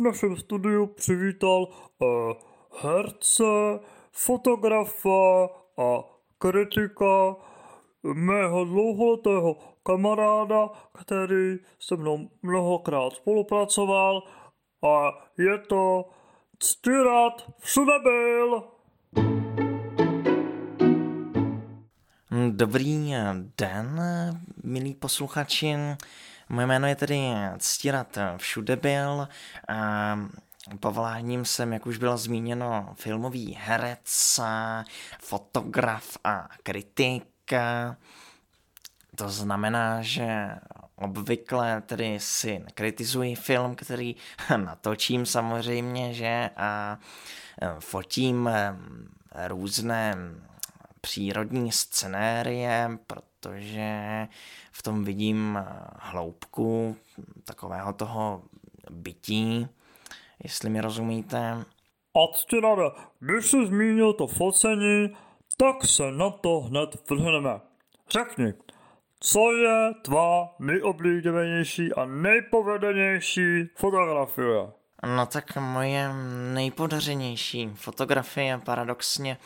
V našem studiu přivítal uh, herce, fotografa a kritika mého dlouholetého kamaráda, který se mnou mnohokrát spolupracoval a je to Ctirat všude byl. Dobrý den, milí posluchači. Moje jméno je tedy Ctirat všude byl. Povoláním jsem, jak už bylo zmíněno, filmový herec, fotograf a kritik. To znamená, že obvykle tedy si nekritizuji film, který natočím samozřejmě, že a fotím různé přírodní scenérie, protože v tom vidím hloubku takového toho bytí, jestli mi rozumíte. A Ctirade, když jsi zmínil to focení, tak se na to hned vrhneme. Řekni, co je tvá nejoblíbenější a nejpovedenější fotografie? No tak moje nejpodařenější fotografie paradoxně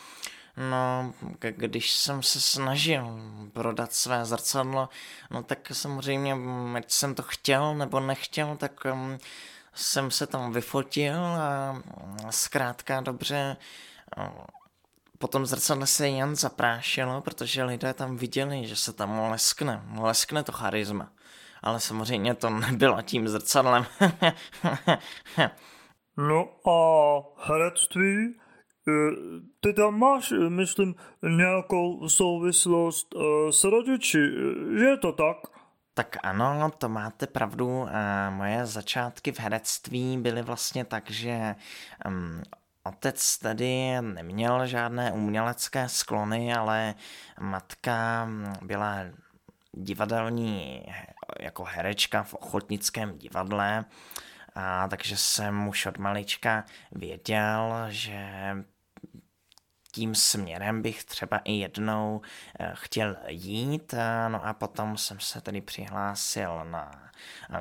No, když jsem se snažil prodat své zrcadlo, no tak samozřejmě, ať jsem to chtěl nebo nechtěl, tak um, jsem se tam vyfotil a zkrátka dobře um, potom zrcadle se jen zaprášilo, protože lidé tam viděli, že se tam leskne, leskne to charisma. Ale samozřejmě to nebylo tím zrcadlem. no a herectví? E, tam máš, e, myslím, nějakou souvislost e, s rodiči, je to tak? Tak ano, to máte pravdu. Moje začátky v herectví byly vlastně tak, že Otec tedy neměl žádné umělecké sklony, ale matka byla divadelní jako herečka v ochotnickém divadle, a takže jsem už od malička věděl, že tím směrem bych třeba i jednou eh, chtěl jít, eh, no a potom jsem se tedy přihlásil na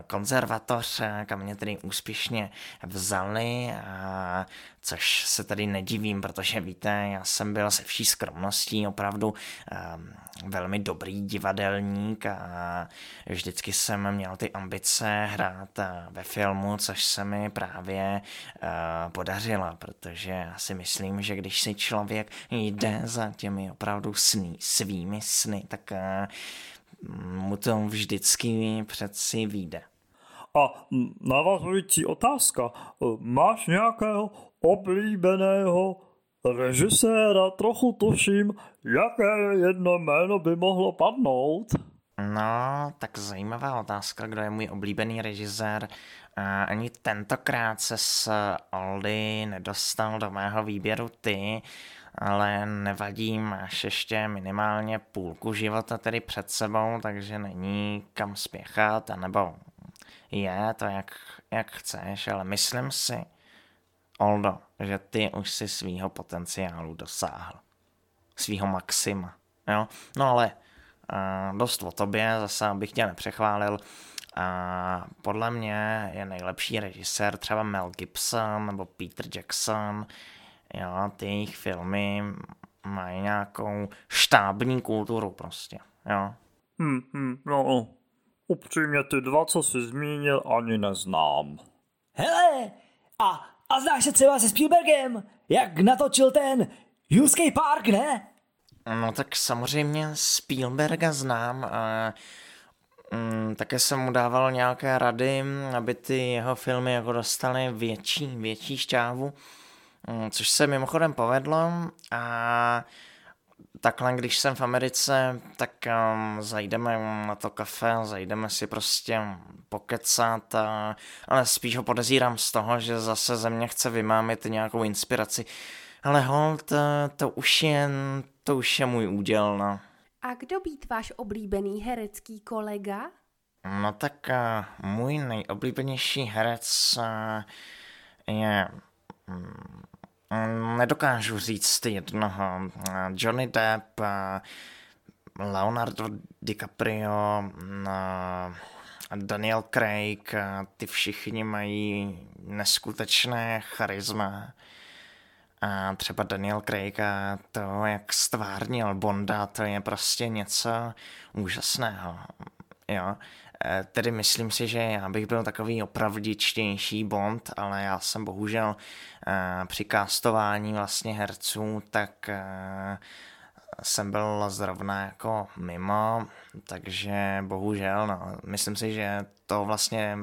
konzervatoř, kam mě tedy úspěšně vzali, a což se tady nedivím, protože víte, já jsem byl se vší skromností opravdu um, velmi dobrý divadelník a vždycky jsem měl ty ambice hrát ve filmu, což se mi právě uh, podařilo, protože já si myslím, že když si člověk jde za těmi opravdu sny, svými sny, tak uh, mu to vždycky přeci vyjde. A navazující otázka. Máš nějakého oblíbeného režiséra? Trochu tuším, jaké jedno jméno by mohlo padnout. No, tak zajímavá otázka, kdo je můj oblíbený režisér. ani tentokrát se s Oldy nedostal do mého výběru ty, ale nevadí, máš ještě minimálně půlku života tedy před sebou, takže není kam spěchat, anebo je to jak, jak chceš, ale myslím si, Oldo, že ty už si svýho potenciálu dosáhl. Svýho maxima. Jo? No ale uh, dost o tobě, zase abych tě nepřechválil. A podle mě je nejlepší režisér třeba Mel Gibson nebo Peter Jackson, Jo, ty jejich filmy mají nějakou štábní kulturu prostě, jo. Hm, hm, no, upřímně ty dva, co jsi zmínil, ani neznám. Hele, a, a znáš se třeba se Spielbergem? Jak natočil ten Juský park, ne? No tak samozřejmě Spielberga znám a mm, také jsem mu dával nějaké rady, aby ty jeho filmy jako dostaly větší, větší šťávu. Mm, což se mimochodem povedlo a takhle, když jsem v Americe, tak um, zajdeme na to kafe, zajdeme si prostě pokecat, a, ale spíš ho podezírám z toho, že zase ze mě chce vymámit nějakou inspiraci. Ale hold, to, to už je, to už je můj úděl, no. A kdo být váš oblíbený herecký kolega? No tak uh, můj nejoblíbenější herec uh, je um, nedokážu říct jednoho. Johnny Depp, Leonardo DiCaprio, Daniel Craig, ty všichni mají neskutečné charisma. A třeba Daniel Craig a to, jak stvárnil Bonda, to je prostě něco úžasného. Jo. E, tedy myslím si, že já bych byl takový opravdičtější Bond, ale já jsem bohužel e, při castování vlastně herců, tak e, jsem byl zrovna jako mimo, takže bohužel, no, myslím si, že to vlastně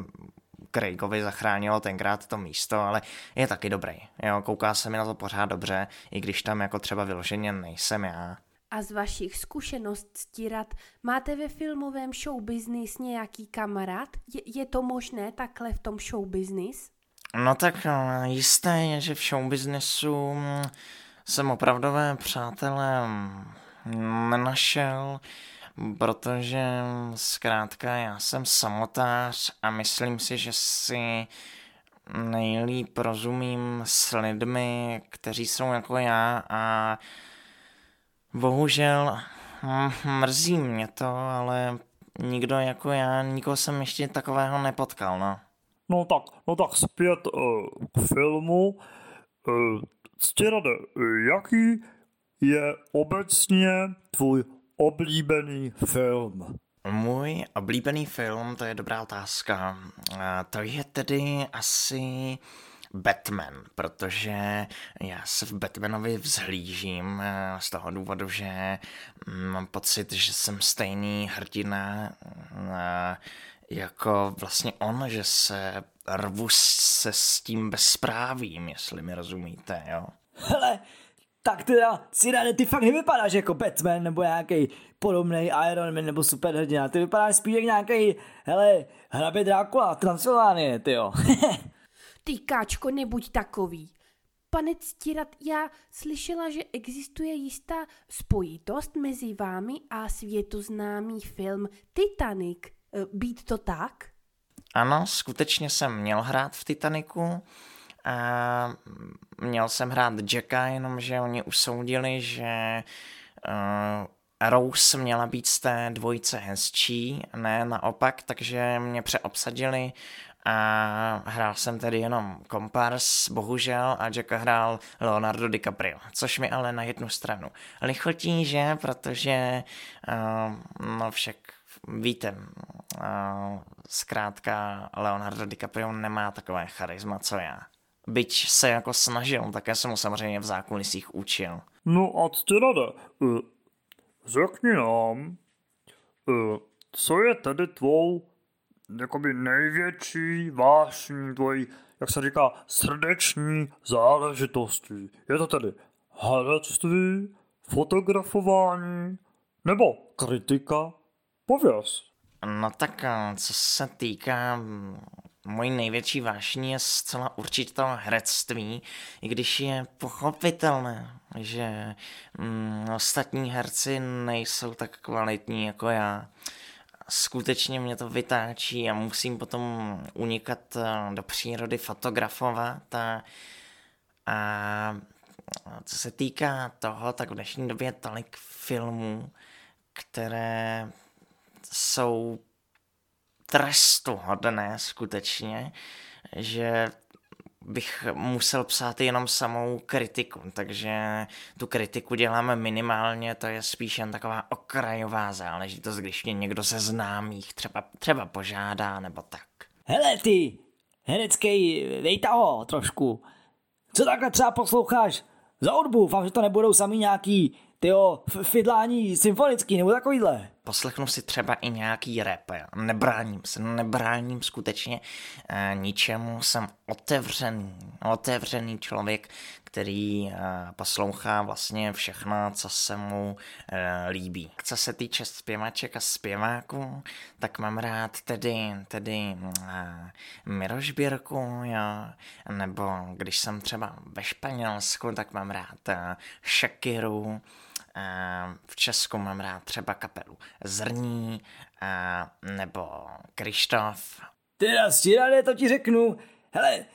Craigovi zachránilo tenkrát to místo, ale je taky dobrý. Jo, kouká se mi na to pořád dobře, i když tam jako třeba vyloženě nejsem já. A z vašich zkušeností rad máte ve filmovém show business nějaký kamarád? Je, je to možné takhle v tom show business? No tak eh, jisté je, že v show businessu hm, jsem opravdové přátelé hm, nenašel protože zkrátka já jsem samotář a myslím si, že si nejlíp rozumím s lidmi, kteří jsou jako já a bohužel hm, mrzí mě to, ale nikdo jako já, nikoho jsem ještě takového nepotkal, no. No tak, no tak zpět uh, k filmu. Uh, Ctirade, jaký je obecně tvůj oblíbený film? Můj oblíbený film, to je dobrá otázka. To je tedy asi Batman, protože já se v Batmanovi vzhlížím eh, z toho důvodu, že mám pocit, že jsem stejný hrdina eh, jako vlastně on, že se rvu se s tím bezprávím, jestli mi rozumíte, jo. Hele, tak teda Cyrane, ty fakt nevypadáš jako Batman nebo nějaký podobný Iron Man nebo superhrdina. Ty vypadáš spíš jako nějaký, hele, hrabě Drákula, Transylvánie, ty jo. ty káčko, nebuď takový. Pane Ctirat, já slyšela, že existuje jistá spojitost mezi vámi a světoznámý film Titanic. E, být to tak? Ano, skutečně jsem měl hrát v Titaniku a měl jsem hrát Jacka, jenomže oni usoudili, že uh, Rose měla být z té dvojice hezčí, ne naopak, takže mě přeobsadili a hrál jsem tedy jenom kompars, bohužel, a Jacka hrál Leonardo DiCaprio, což mi ale na jednu stranu lichotí, že, protože uh, no však víte, uh, zkrátka Leonardo DiCaprio nemá takové charisma, co já byť se jako snažil, také jsem mu samozřejmě v zákulisích učil. No a Ctirade, uh, řekni nám, uh, co je tedy tvou jakoby největší vášní, tvojí, jak se říká, srdeční záležitostí. Je to tedy herectví, fotografování nebo kritika? Pověz. No tak co se týká Mojí největší vášní je zcela určitě to herectví, i když je pochopitelné, že mm, ostatní herci nejsou tak kvalitní jako já. Skutečně mě to vytáčí a musím potom unikat eh, do přírody, fotografovat a, a co se týká toho, tak v dnešní době je tolik filmů, které jsou trestuhodné skutečně, že bych musel psát jenom samou kritiku, takže tu kritiku děláme minimálně, to je spíš jen taková okrajová záležitost, když mě někdo ze známých třeba, třeba požádá nebo tak. Hele ty, herecký, dej ho trošku. Co takhle třeba posloucháš za hudbu? Fám, že to nebudou sami nějaký tyjo, fidlání symfonický nebo takovýhle. Poslechnu si třeba i nějaký rap, nebráním se, nebráním skutečně e, ničemu, jsem otevřený, otevřený člověk, který e, poslouchá vlastně všechno, co se mu e, líbí. Co se týče zpěvaček a zpěváků, tak mám rád tedy, tedy e, Miroš Birku, jo, nebo když jsem třeba ve Španělsku, tak mám rád Shakiru, v Česku mám rád třeba kapelu Zrní nebo Krištof. Teda stírané to ti řeknu. Hele,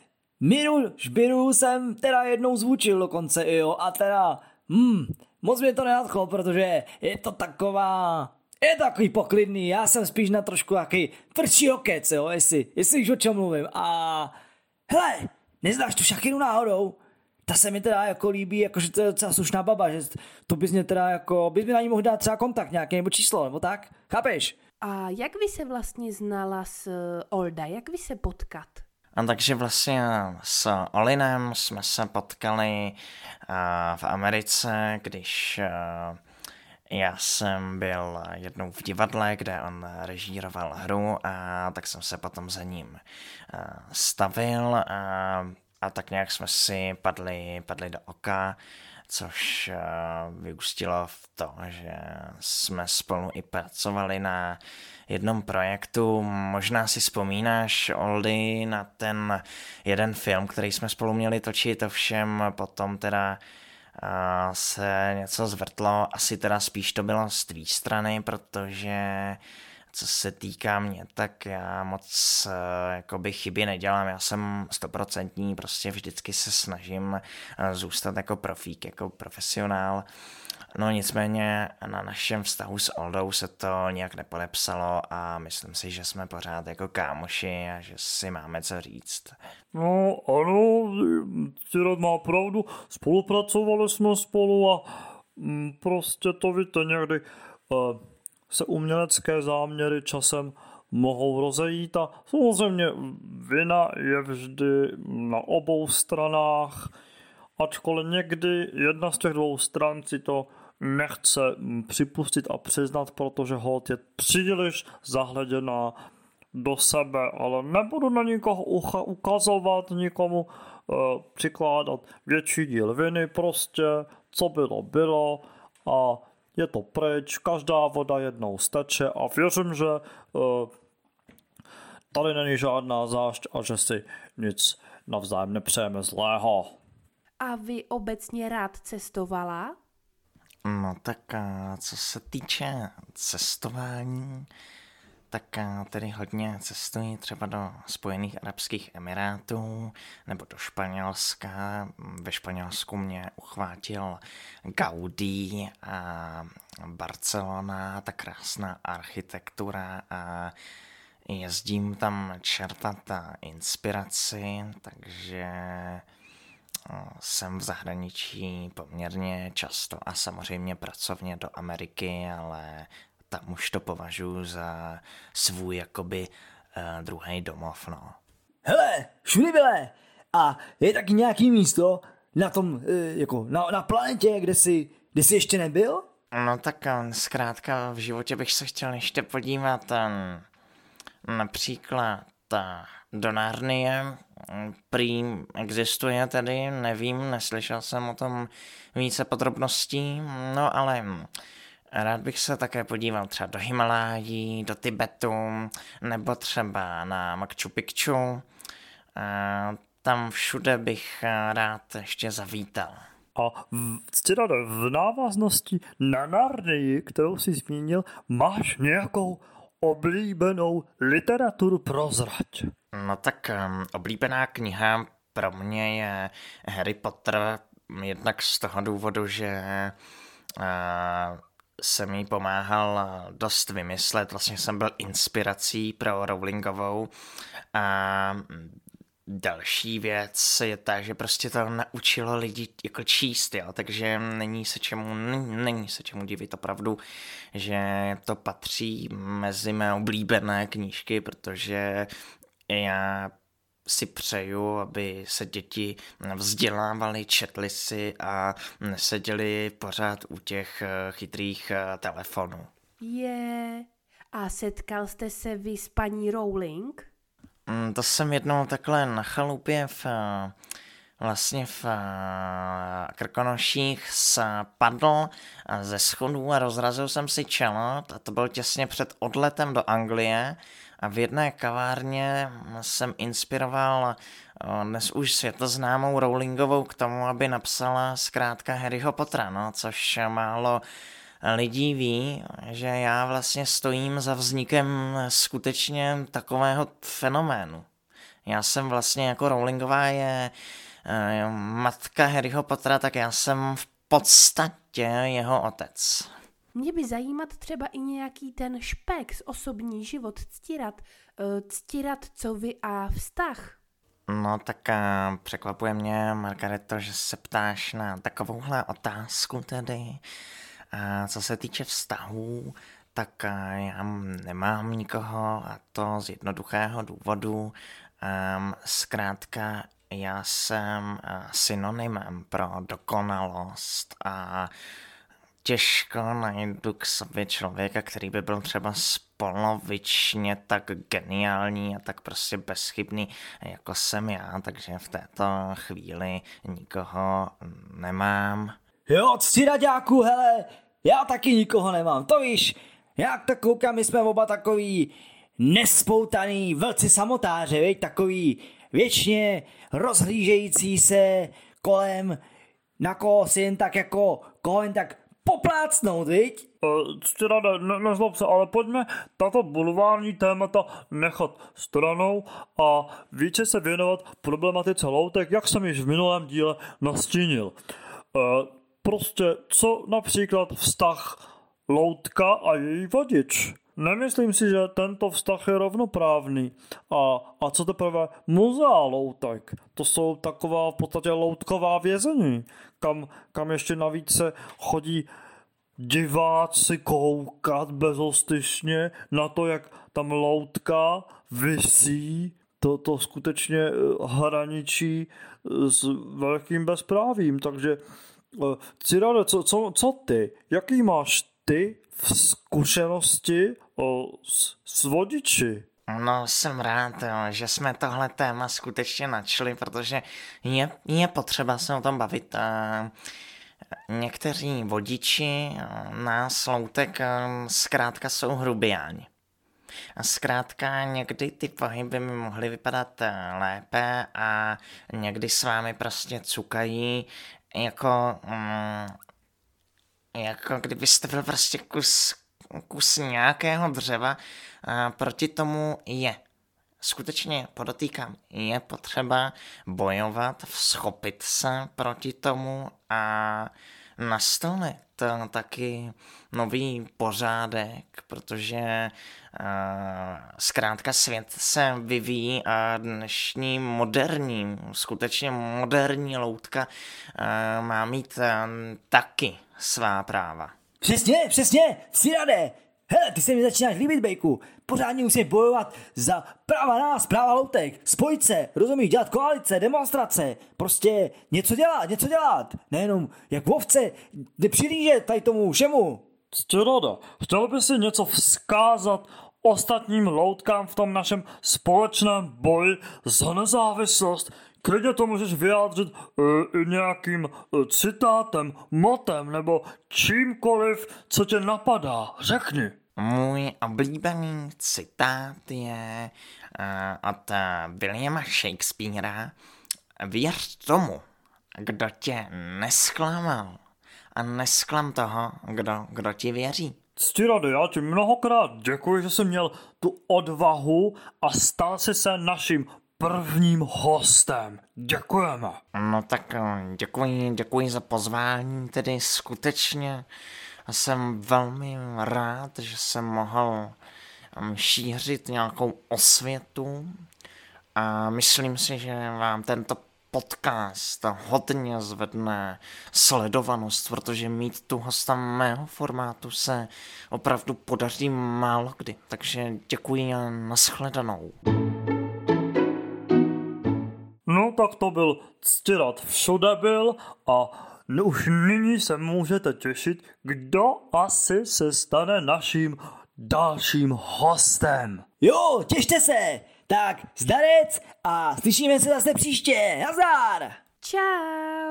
Miru Šbiru jsem teda jednou zvučil dokonce, jo, a teda, hm, moc mě to nenadchlo, protože je to taková, je takový poklidný, já jsem spíš na trošku jaký tvrdší okec, jo, jestli, jestli už o čem mluvím. A hele, neznáš tu Shakiru náhodou? Ta se mi teda jako líbí, jakože to je docela slušná baba, že to bys mě teda jako, bys mi na ní mohl dát třeba kontakt nějaký nebo číslo, nebo tak, chápeš? A jak vy se vlastně znala s eh, Olda, jak vy se potkat? A takže vlastně s Olinem jsme se potkali v Americe, když já jsem byl jednou v divadle, kde on režíroval hru a tak jsem se potom za ním stavil a, a tak nějak jsme si padli, padli do oka což vyústilo v to, že jsme spolu i pracovali na jednom projektu. Možná si vzpomínáš, Oldy, na ten jeden film, který jsme spolu měli točit, ovšem potom teda se něco zvrtlo, asi teda spíš to bylo z tvý strany, protože co se týká mě, tak já moc eh, jakoby chyby nedělám, já jsem stoprocentní, prostě vždycky se snažím eh, zůstat jako profík, jako profesionál. No nicméně na našem vztahu s Oldou se to nějak nepodepsalo a myslím si, že jsme pořád jako kámoši a že si máme co říct. No ano, Tyret má pravdu, spolupracovali jsme spolu a mm, prostě to víte někdy uh, se umělecké záměry časem mohou rozejít a samozřejmě vina je vždy na obou stranách, ačkoliv někdy jedna z těch dvou stran si to nechce připustit a přiznat, protože hod je příliš zahleděná do sebe, ale nebudu na nikoho ukazovat, nikomu uh, přikládat větší díl viny, prostě co bylo, bylo a je to pryč, každá voda jednou steče a věřím, že uh, tady není žádná zášť a že si nic navzájem nepřejeme zlého. A vy obecně rád cestovala? No tak co se týče cestování, tak tedy hodně cestují třeba do Spojených Arabských Emirátů nebo do Španělska. Ve Španělsku mě uchvátil Gaudí a Barcelona, ta krásná architektura a jezdím tam čerpat inspiraci, takže jsem v zahraničí poměrně často a samozřejmě pracovně do Ameriky, ale tam už to považuji za svůj jakoby uh, druhý domov, no. Hele, všude vyle. A je taky nějaký místo na tom, uh, jako na, na planetě, kde jsi, kde jsi ještě nebyl? No tak eh, zkrátka v životě bych se chtěl ještě podívat um, například do Narnie, prý existuje tedy, nevím, neslyšel jsem o tom více podrobností, no ale rád bych se také podíval třeba do Himalájí, do Tibetu, nebo třeba na Machu Picchu. Tam všude bych rád ještě zavítal. A v, v návaznosti na Narnii, kterou jsi zmínil, máš nějakou oblíbenou literaturu prozrať. No tak um, oblíbená kniha pro mě je Harry Potter, jednak z toho důvodu, že uh, jsem jí pomáhal dost vymyslet, vlastně jsem byl inspirací pro Rowlingovou a Další věc je ta, že prostě to naučilo lidi jako číst, jo, takže není se čemu, není se čemu divit opravdu, že to patří mezi mé oblíbené knížky, protože já si přeju, aby se děti vzdělávali, četli si a neseděli pořád u těch eh, chytrých eh, telefonů. Je. A setkal jste se vy s paní Rowling? Mm, to jsem jednou takhle na chalupě v vlastně v Krkonoších spadl ze schodů a rozrazil jsem si čelo a to byl těsně před odletem do Anglie a v jedné kavárně jsem inspiroval dnes už světoznámou Rowlingovou k tomu, aby napsala zkrátka Harryho Pottera, no, což málo lidí ví, že já vlastně stojím za vznikem skutečně takového fenoménu. Já jsem vlastně jako Rowlingová je eh, matka Harryho Pottera, tak já jsem v podstatě jeho otec. mě by zajímat třeba i nějaký ten špek, osobní život, ctírat, uh, ctírat co vy a vztah. No tak uh, překvapuje mě, Margareto, že se ptáš na takovouhle otázku tedy. Co se týče vztahů, tak já nemám nikoho a to z jednoduchého důvodu. Um, zkrátka já jsem synonymem pro dokonalost a těžko najdu k sobě člověka, který by byl třeba spolovičně tak geniální a tak prostě bezchybný, jako jsem já, takže v této chvíli nikoho nemám. Jo, ctiraďáku, hele, já taky nikoho nemám, to víš, jak to koukám, my jsme oba takový nespoutaný vlci samotáře, veď, takový věčně rozhlížející se kolem, na koho si jen tak jako, koho jen tak poplácnout, viď? Ctěna, ne, ne, nezlob se, ale pojďme tato bulvární témata nechat stranou a více se věnovat problematice loutek, jak jsem již v minulém díle nastínil. E, prostě co například vztah loutka a její vodič? Nemyslím si, že tento vztah je rovnoprávný. A, a co teprve muzea loutek? To jsou taková v podstatě loutková vězení, kam, kam ještě navíc se chodí diváci koukat bezostyšně na to, jak tam loutka vysí, to, to skutečně eh, hraničí eh, s velkým bezprávím. Takže, eh, Cyrane, co, co, co ty? Jaký máš ty v zkušenosti o, s, s vodiči? No, jsem rád, jo, že jsme tohle téma skutečně načli, protože je, je potřeba se o tom bavit. Někteří vodiči nás loutek zkrátka jsou hrubiáni. A zkrátka někdy ty pohyby by mohly vypadat lépe a někdy s vámi prostě cukají jako, mm, jako kdybyste byl prostě kus, kus nějakého dřeva a proti tomu je. Skutečně podotýkám, je potřeba bojovat, vzchopit se proti tomu a nastolit taky nový pořádek, protože uh, zkrátka svět se vyvíjí a dnešní moderní, skutečně moderní loutka uh, má mít taky svá práva. Přesně, přesně, Cyrane, hele, ty se mi začínáš líbit, Bejku. Pořádně musí bojovat za práva nás, práva loutek, spojit se, rozumíš, dělat koalice, demonstrace, prostě něco dělat, něco dělat. Nejenom jak ovce, nepřilížet tady tomu všemu. Ctěroda, chtěl by si něco vzkázat ostatním loutkám v tom našem společném boji za nezávislost, klidně to můžeš vyjádřit uh, nějakým uh, citátem, motem nebo čímkoliv, co tě napadá. Řekni. Můj oblíbený citát je uh, od Williama Shakespearea. Věř tomu, kdo tě nesklamal a nesklam toho, kdo, kdo ti věří. Ctirady, já ti mnohokrát děkuji, že jsi měl tu odvahu a stal jsi se naším prvním hostem. Děkujeme. No tak děkuji, děkuji za pozvání, tedy skutečně jsem velmi rád, že jsem mohl šířit nějakou osvětu a myslím si, že vám tento podcast hodně zvedne sledovanost, protože mít tu hosta mého formátu se opravdu podaří málo kdy. Takže děkuji a nashledanou. No tak to byl Ctirat všude byl a no už nyní se můžete těšit, kdo asi se stane naším dalším hostem. Jo, těšte se! Tak, zdarec a slyšíme se zase příště. Nazdar! Čau!